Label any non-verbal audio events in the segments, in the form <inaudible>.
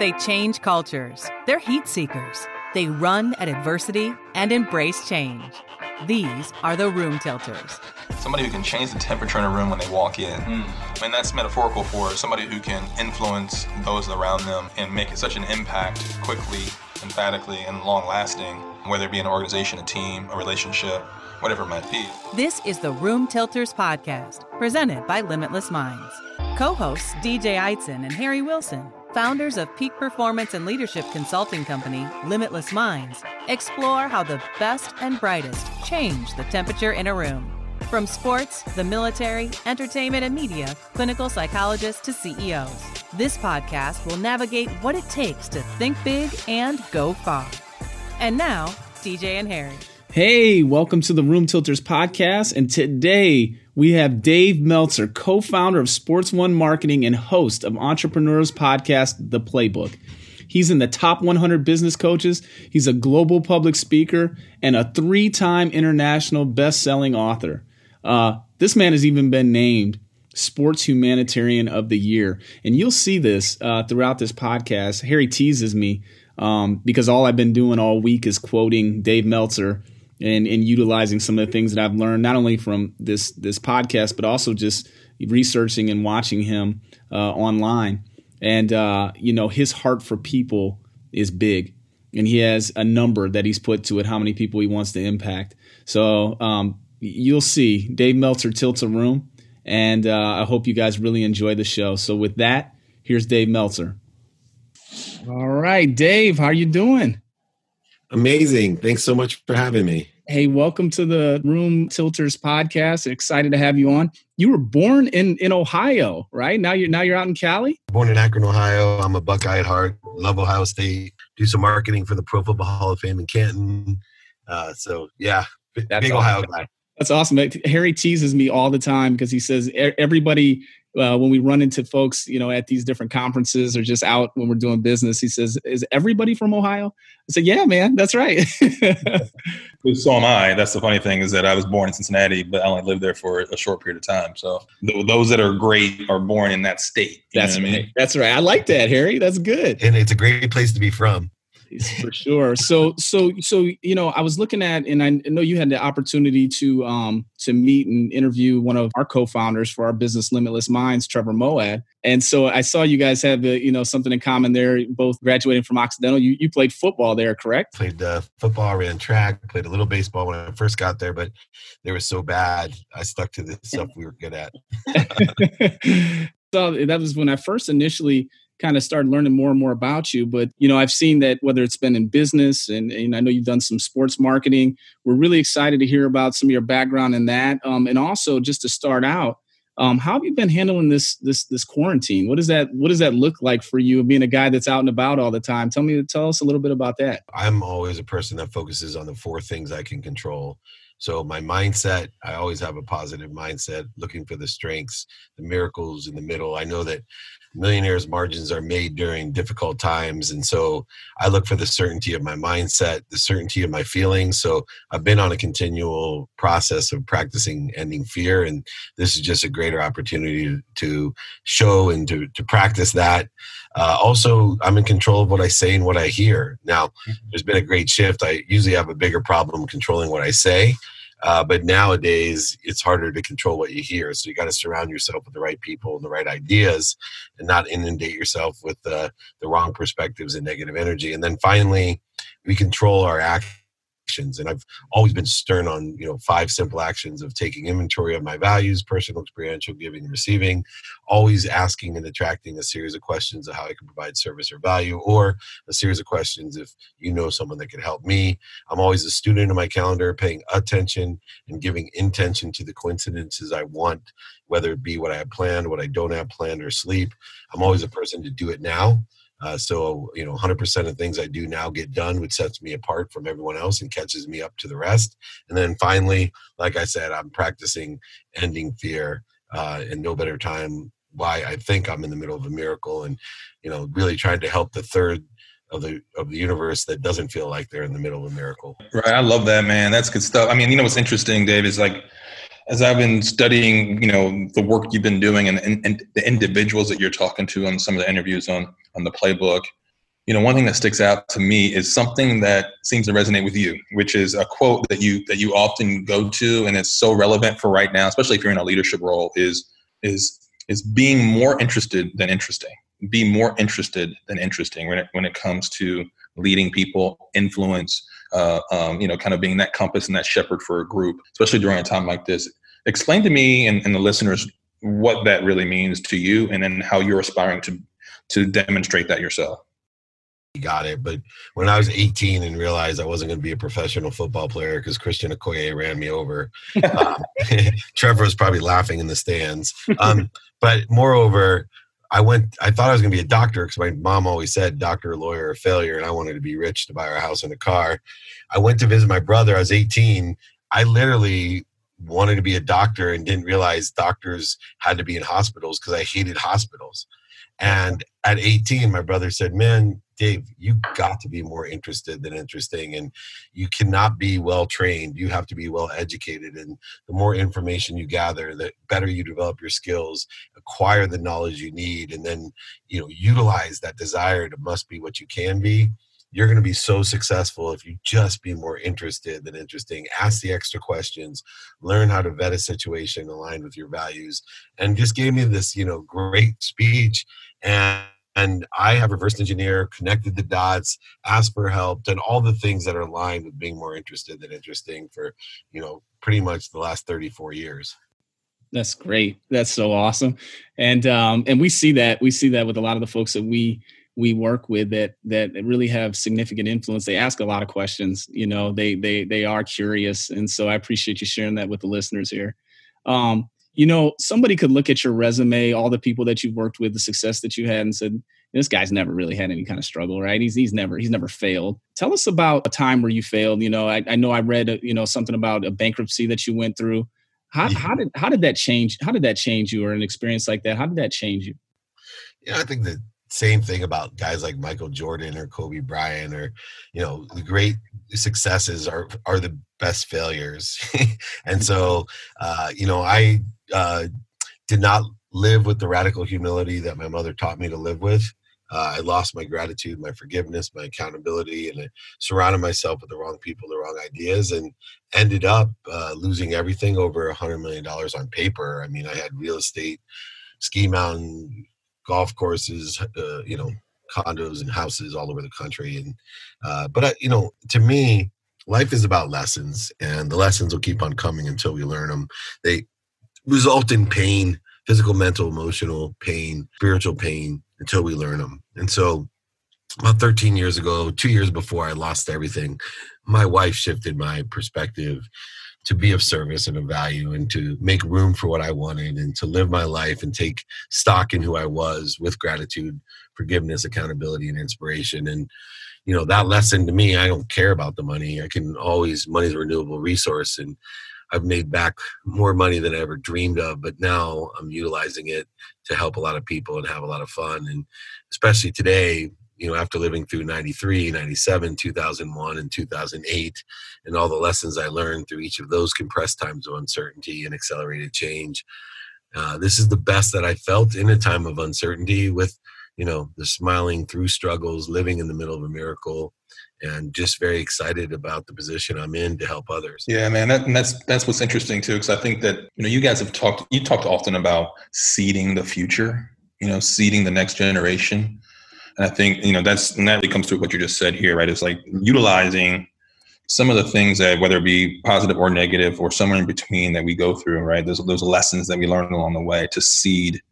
They change cultures. They're heat seekers. They run at adversity and embrace change. These are the room tilters. Somebody who can change the temperature in a room when they walk in. Mm. And that's metaphorical for somebody who can influence those around them and make such an impact quickly, emphatically, and long lasting, whether it be an organization, a team, a relationship, whatever it might be. This is the Room Tilters podcast, presented by Limitless Minds. Co hosts DJ Eitzen and Harry Wilson founders of peak performance and leadership consulting company Limitless Minds, explore how the best and brightest change the temperature in a room. From sports, the military, entertainment, and media, clinical psychologists to CEOs, this podcast will navigate what it takes to think big and go far. And now, DJ and Harry. Hey, welcome to the Room Tilters podcast. And today we have Dave Meltzer, co founder of Sports One Marketing and host of Entrepreneurs Podcast, The Playbook. He's in the top 100 business coaches. He's a global public speaker and a three time international best selling author. Uh, this man has even been named Sports Humanitarian of the Year. And you'll see this uh, throughout this podcast. Harry teases me um, because all I've been doing all week is quoting Dave Meltzer and, and utilizing some of the things that I've learned not only from this this podcast but also just researching and watching him uh, online. And uh, you know his heart for people is big, and he has a number that he's put to it how many people he wants to impact. So um, you'll see Dave Meltzer tilts a room, and uh, I hope you guys really enjoy the show. So with that, here's Dave Meltzer. All right, Dave, how are you doing? Amazing. Thanks so much for having me. Hey, welcome to the Room Tilters podcast. Excited to have you on. You were born in in Ohio, right? Now you're now you're out in Cali. Born in Akron, Ohio. I'm a Buckeye at heart. Love Ohio State. Do some marketing for the Pro Football Hall of Fame in Canton. Uh, so yeah, big, big awesome. Ohio guy. That's awesome. Harry teases me all the time because he says everybody uh, when we run into folks, you know, at these different conferences or just out when we're doing business, he says, "Is everybody from Ohio?" I said, "Yeah, man, that's right." <laughs> so am I. That's the funny thing is that I was born in Cincinnati, but I only lived there for a short period of time. So th- those that are great are born in that state. That's right. I mean? That's right. I like that, Harry. That's good. And it's a great place to be from <laughs> for sure. So, so, so, you know, I was looking at, and I know you had the opportunity to um to meet and interview one of our co-founders for our business, Limitless Minds, Trevor Moawad. And so I saw you guys have, the, you know, something in common there. Both graduating from Occidental. You you played football there, correct? Played uh, football, ran track, played a little baseball when I first got there, but they were so bad. I stuck to the stuff we were good at. <laughs> so that was when I first initially kind of started learning more and more about you. But you know, I've seen that whether it's been in business and, and I know you've done some sports marketing. We're really excited to hear about some of your background in that. Um, and also just to start out, um, how have you been handling this this this quarantine? What does that what does that look like for you being a guy that's out and about all the time? Tell me tell us a little bit about that. I'm always a person that focuses on the four things I can control. So my mindset, I always have a positive mindset, looking for the strengths, the miracles in the middle. I know that millionaires margins are made during difficult times and so i look for the certainty of my mindset the certainty of my feelings. So i've been on a continual process of practicing ending fear and this is just a greater opportunity to show and to, to practice that. Uh, also i'm in control of what i say and what i hear. Now mm-hmm. there's been a great shift. I usually have a bigger problem controlling what i say uh, but nowadays, it's harder to control what you hear. So you got to surround yourself with the right people and the right ideas, and not inundate yourself with the wrong perspectives and negative energy. And then finally, we control our actions actions and i've always been stern on you know five simple actions of taking inventory of my values personal experiential giving and receiving always asking and attracting a series of questions of how i can provide service or value or a series of questions if you know someone that could help me. I'm always a student of my calendar paying attention and giving intention to the coincidences i want whether it be what i have planned what i don't have planned or sleep. I'm always a person to do it now uh, so, you know, 100% of things I do now get done, which sets me apart from everyone else and catches me up to the rest. And then finally, like I said, I'm practicing ending fear uh, and no better time why I think I'm in the middle of a miracle and, you know, really trying to help the third of the of the universe that doesn't feel like they're in the middle of a miracle. Right. I love that, man. That's good stuff. I mean, you know what's interesting, Dave, is like as I've been studying, you know, the work you've been doing and, and, and, the individuals that you're talking to on some of the interviews on on the playbook, you know, one thing that sticks out to me is something that seems to resonate with you, which is a quote that you that you often go to, and it's so relevant for right now, especially if you're in a leadership role. Is is is being more interested than interesting. Be more interested than interesting when it when it comes to leading people, influence, uh, um, you know, kind of being that compass and that shepherd for a group, especially during a time like this. Explain to me and, and the listeners what that really means to you, and then how you're aspiring to to demonstrate that yourself got it. But when I was 18 and realized I wasn't going to be a professional football player because Christian Okoye ran me over, <laughs> um, <laughs> Trevor was probably laughing in the stands. Um, <laughs> but moreover, I went. I thought I was going to be a doctor because my mom always said doctor, lawyer, or failure, and I wanted to be rich to buy our house and a car. I went to visit my brother. I was 18. I literally wanted to be a doctor and didn't realize doctors had to be in hospitals because I hated hospitals. And at 18, my brother said, Man, Dave, you got to be more interested than interesting. And you cannot be well trained. You have to be well educated. And the more information you gather, the better you develop your skills, acquire the knowledge you need, and then, you know, utilize that desire to must be what you can be you're going to be so successful if you just be more interested than interesting ask the extra questions learn how to vet a situation aligned with your values and just gave me this you know great speech and and I have reverse engineer, connected the dots, asked for help, done all the things that are aligned with being more interested than interesting for, you know, pretty much the last 34 years. That's great. That's so awesome. And um and we see that we see that with a lot of the folks that we we work with that that really have significant influence they ask a lot of questions you know they they they are curious and so i appreciate you sharing that with the listeners here um, you know somebody could look at your resume all the people that you've worked with the success that you had and said this guy's never really had any kind of struggle right? He's he's never he's never failed. Tell us about a time where you failed you know i, I know i read a, you know something about a bankruptcy that you went through. How, yeah. how did how did that change how did that change you or an experience like that? How did that change you? Yeah i think that same thing about guys like Michael Jordan or Kobe Bryant or you know the great successes are are the best failures <laughs> and so uh, you know I uh, did not live with the radical humility that my mother taught me to live with uh, I lost my gratitude, my forgiveness, my accountability, and I surrounded myself with the wrong people, the wrong ideas, and ended up uh, losing everything over a hundred million dollars on paper. I mean, I had real estate, ski mountain, golf courses, uh, you know, condos and houses all over the country. And uh, but I, you know, to me, life is about lessons, and the lessons will keep on coming until we learn them. They result in pain, physical, mental, emotional pain, spiritual pain until we learn them. And so, about 13 years ago, two years before I lost everything, my wife shifted my perspective to be of service and of value and to make room for what I wanted and to live my life and take stock in who I was with gratitude, forgiveness, accountability, and inspiration. And, you know, that lesson to me, I don't care about the money. I can always, money's a renewable resource. And I've made back more money than I ever dreamed of, but now I'm utilizing it to help a lot of people and have a lot of fun. And especially today, you know, after living through 93, 97, 2001, and 2008, and all the lessons I learned through each of those compressed times of uncertainty and accelerated change, uh, this is the best that I felt in a time of uncertainty with, you know, the smiling through struggles, living in the middle of a miracle, and just very excited about the position I'm in to help others. Yeah, man, that, and that's that's what's interesting too, because I think that you know you guys have talked you talked often about seeding the future, you know, seeding the next generation, and I think, you know, that's, and that really comes to what you just said here, right? It's like utilizing some of the things that, whether it be positive or negative or somewhere in between that we go through, right? Those, those lessons that we learn along the way to seed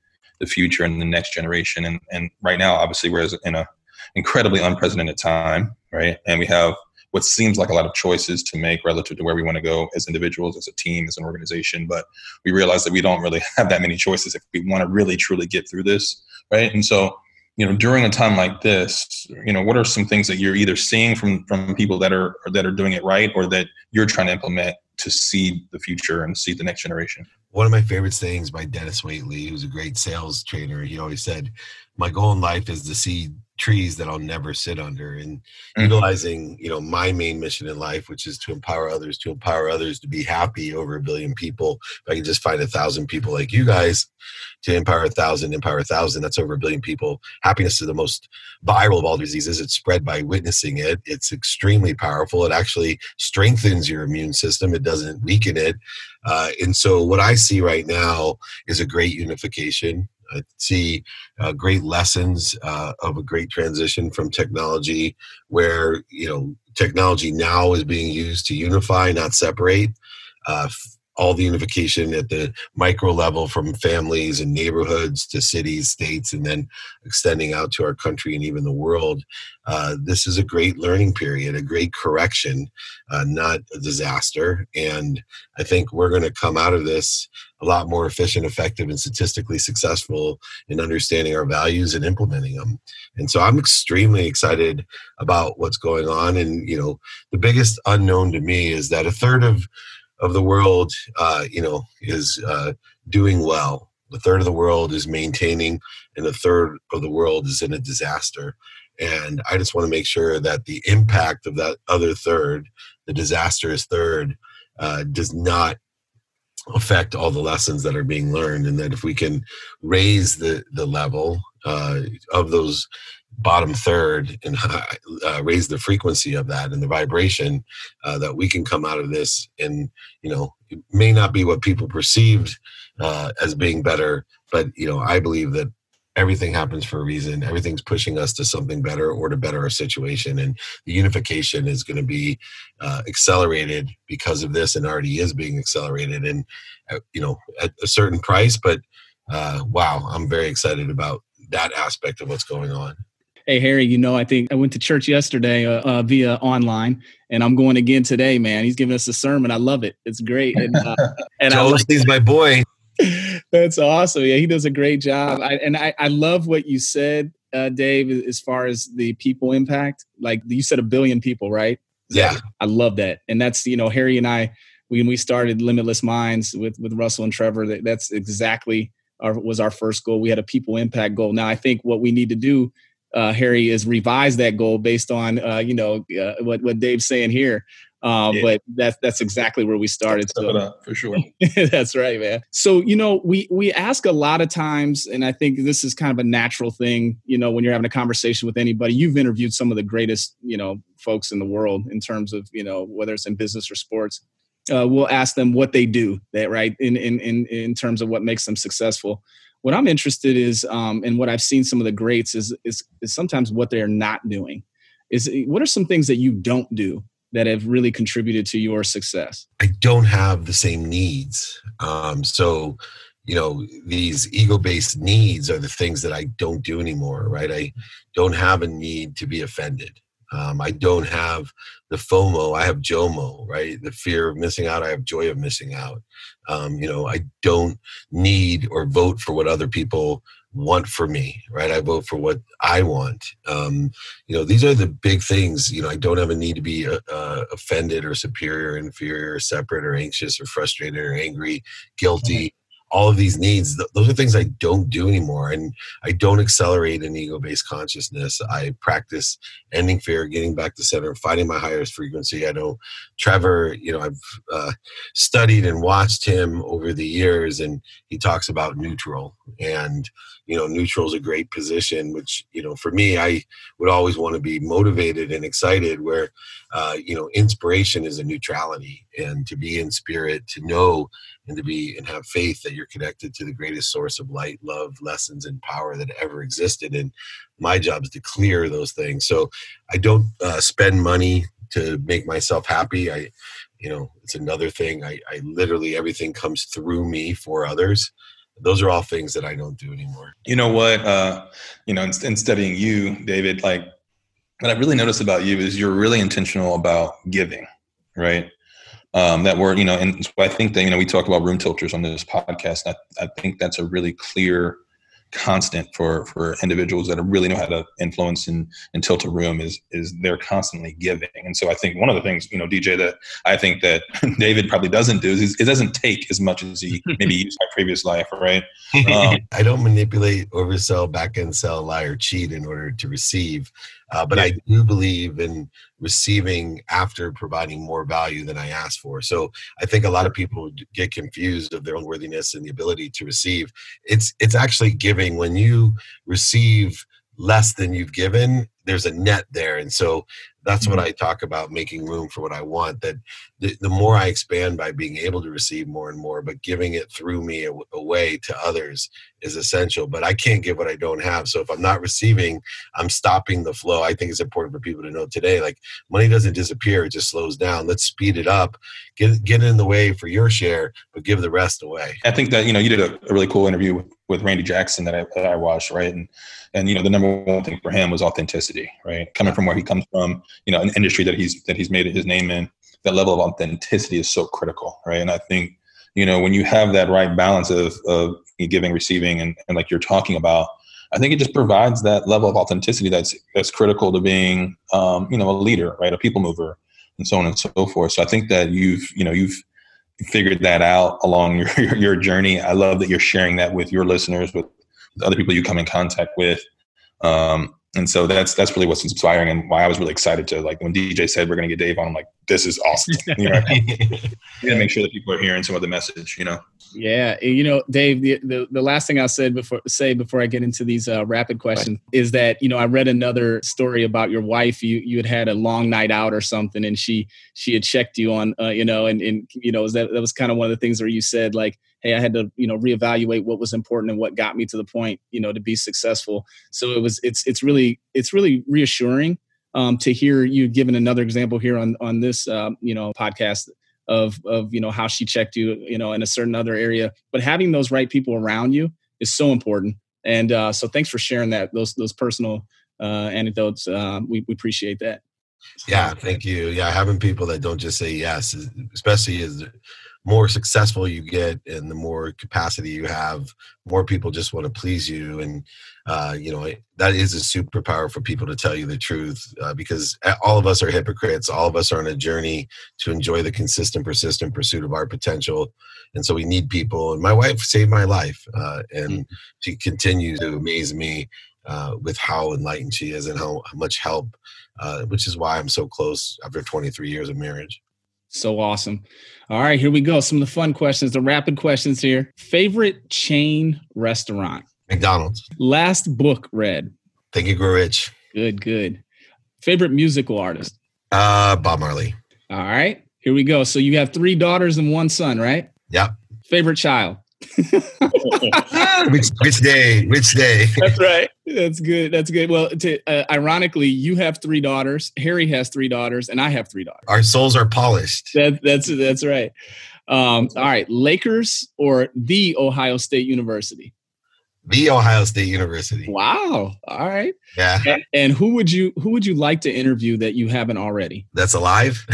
the future and the next generation. And, and right now, obviously, we're in a incredibly unprecedented time, right? And we have what seems like a lot of choices to make relative to where we want to go as individuals, as a team, as an organization. But we realize that we don't really <laughs> have that many choices if we want to really truly get through this, right? And so you know during a time like this you know what are some things that you're either seeing from from people that are that are doing it right or that you're trying to implement to see the future and see the next generation? One of my favorite sayings by Denis Waitley who's a great sales trainer he always said my goal in life is to see trees that I'll never sit under and mm-hmm. utilizing, you know, my main mission in life, which is to empower others, to empower others to be happy over a billion people. If I can just find a thousand people like you guys to empower a thousand, empower a thousand, that's over a billion people. Happiness is the most viral of all diseases. It's spread by witnessing it. It's extremely powerful. It actually strengthens your immune system. It doesn't weaken it. Uh, and so what I see right now is a great unification I see uh, great lessons uh, of a great transition from technology, where you know technology now is being used to unify, not separate. Uh, all the unification at the micro level from families and neighborhoods to cities, states, and then extending out to our country and even the world. Uh, this is a great learning period, a great correction, uh, not a disaster. And I think we're going to come out of this a lot more efficient, effective, and statistically successful in understanding our values and implementing them. And so I'm extremely excited about what's going on. And, you know, the biggest unknown to me is that a third of of the world, uh, you know, is uh, doing well. The third of the world is maintaining, and the third of the world is in a disaster. And I just want to make sure that the impact of that other third, the disastrous third, uh, does not affect all the lessons that are being learned, and that if we can raise the the level uh, of those bottom third and uh, raise the frequency of that and the vibration uh, that we can come out of this and you know it may not be what people perceived uh, as being better but you know i believe that everything happens for a reason. Everything's pushing us to something better or to better our situation and the unification is going to be uh, accelerated because of this and already is being accelerated and uh, you know at a certain price but uh, wow i'm very excited about that aspect of what's going on Hey Harry, you know, I think I went to church yesterday uh, uh, via online, and I'm going again today. Man, he's giving us a sermon. I love it. It's great. And, uh, <laughs> and I like, he's my boy. <laughs> That's awesome. Yeah, he does a great job. I, and I, I love what you said, uh, Dave, as far as the people impact. Like you said, a billion people, right? Yeah, I love that. And that's you know, Harry and I when we started Limitless Minds with with Russell and Trevor. That, that's exactly our was our first goal. We had a people impact goal. Now I think what we need to do uh, Harry is revise that goal based on uh, you know uh, what what Dave's saying here. Um, yeah. But that's that's exactly where we started. So. for sure. <laughs> that's right, man. So you know, we we ask a lot of times, and I think this is kind of a natural thing. You know, when you're having a conversation with anybody, you've interviewed some of the greatest you know folks in the world in terms of you know whether it's in business or sports. Uh, we'll ask them what they do, that right in in in in terms of what makes them successful what I'm interested is, um, and what I've seen some of the greats is, is, is sometimes what they are not doing. Is what are some things that you don't do that have really contributed to your success? I don't have the same needs. Um, so, you know, these ego based needs are the things that I don't do anymore, right? I don't have a need to be offended. Um, I don't have the FOMO. I have JOMO, right? The fear of missing out. I have joy of missing out. Um, you know, I don't need or vote for what other people want for me, right? I vote for what I want. Um, you know, these are the big things. You know, I don't have a need to be uh, uh, offended or superior, inferior, or separate, or anxious, or frustrated, or angry, guilty all of these needs th- those are things i don't do anymore and i don't accelerate an ego-based consciousness. I practice ending fear getting back to center finding my highest frequency. I know trevor you know i've uh, studied and watched him over the years and he talks about neutral and you know neutral is a great position which you know for me i would always want to be motivated and excited where uh, you know inspiration is a neutrality and to be in spirit to know and to be and have faith that you're connected to the greatest source of light love lessons and power that ever existed. And my job is to clear those things. So i don't uh, spend money to make myself happy. I you know it's another thing. I, I literally everything comes through me for others. Those are all things that i don't do anymore. You know what uh you know in, in studying you david like what i really noticed about you is you're really intentional about giving right um, that were you know and so i think that you know we talk about room tilters on this podcast. I, I think that's a really clear constant for for individuals that really know how to influence and, and tilt a room is is they're constantly giving and so i think one of the things you know dj that i think that <laughs> david probably doesn't do is it doesn't take as much as he <laughs> maybe used my previous life right <laughs> um, i don't manipulate oversell back end sell lie or cheat in order to receive uh, but yeah. I do believe in receiving after providing more value than I asked for. So I think a lot of people get confused of their own worthiness and the ability to receive. It's it's actually giving when you receive less than you've given there's a net there and so that's what mm-hmm. I talk about making room for what I want. That the, the, more I expand by being able to receive more and more, but giving it through me away to others is essential. But I can't give what I don't have. So if I'm not receiving, I'm stopping the flow. I think it's important for people to know today like money doesn't disappear, it just slows down. Let's speed it up, get, get in the way for your share, but give the rest away. I think that, you know, you did a, a really cool interview with, Randy Jackson that I, that I watched, right? And, and, you know, the number one thing for him was authenticity, right? Coming from where he comes from, you know, an industry that he's that he's made his name in, that level of authenticity is so critical, right? And I think you know when you have that right balance of of giving, receiving, and, and like you're talking about, I think it just provides that level of authenticity that's that's critical to being um, you know a leader, right, a people mover, and so on and so forth. So I think that you've you know you've figured that out along <laughs> your your journey. I love that you're sharing that with your listeners, with other people you come in contact with. Um, and so that's that's really what's inspiring and why I was really excited to like when DJ said we're going to get Dave on. I'm like, this is awesome. <laughs> You know, to <laughs> make sure that people are hearing some of the message. You know. Yeah, you know, Dave. The, the, the last thing I'll say before say before I get into these uh, rapid questions right. is that you know I read another story about your wife. You you had had a long night out or something, and she she had checked you on uh, you know, and and you know that that was kind of one of the things where you said like hey i had to you know reevaluate what was important and what got me to the point you know to be successful. So it was it's it's really it's really reassuring um, to hear you given another example here on on this uh, you know podcast of of you know how she checked you you know in a certain other area. But having those right people around you is so important. And uh, so thanks for sharing that those those personal uh, anecdotes. Uh, we, we appreciate that. Yeah thank you. Yeah having people that don't just say yes especially as more successful you get and the more capacity you have, more people just want to please you. And, uh, you know, that is a superpower for people to tell you the truth uh, because all of us are hypocrites. All of us are on a journey to enjoy the consistent, persistent pursuit of our potential. And so we need people. And my wife saved my life. Uh, and mm-hmm. she continues to amaze me uh, with how enlightened she is and how, how much help, uh, which is why I'm so close after 23 years of marriage. So awesome. All right, here we go. Some of the fun questions, the rapid questions here. Favorite chain restaurant? McDonald's. Last book read? Think You Grow Rich. Good, good. Favorite musical artist? Uh, Bob Marley. All right, here we go. So you have three daughters and one son, right? Yep. Favorite child? <laughs> which which day? Which day? <laughs> That's right. That's good. That's good. Well, to, uh, ironically, you have three daughters. Harry has three daughters, and I have three daughters. Our souls are polished. That, that's that's right. Um, all right, Lakers or the Ohio State University? The Ohio State University. Wow. All right. Yeah. And, and, who would you who would you like to interview that you haven't already? That's alive.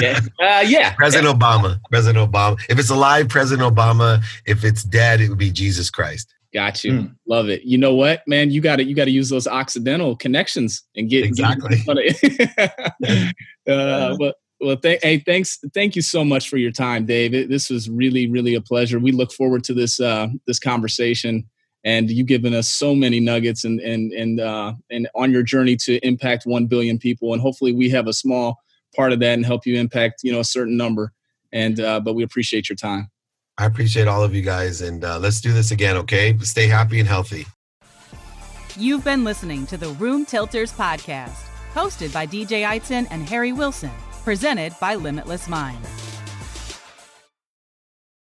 yeah. <laughs> Uh, yeah. President yeah. Obama. President Obama. If it's alive, President Obama. If it's dead, it would be Jesus Christ. Got you. Mm. Love it. You know what, man? You got to you got to use those Occidental connections and get exactly. Get <laughs> uh, but well, th- hey, thanks, thank you so much for your time, Dave. This was really, really a pleasure. We look forward to this uh, this conversation and you've given us so many nuggets and and and uh, and on your journey to impact one billion people, and hopefully we have a small part of that and help you impact you know a certain number. And uh, but we appreciate your time. I appreciate all of you guys, and uh, let's do this again, okay? Stay happy and healthy. You've been listening to the Room Tilters podcast, hosted by DJ Eitzen and Harry Wilson, presented by Limitless Minds.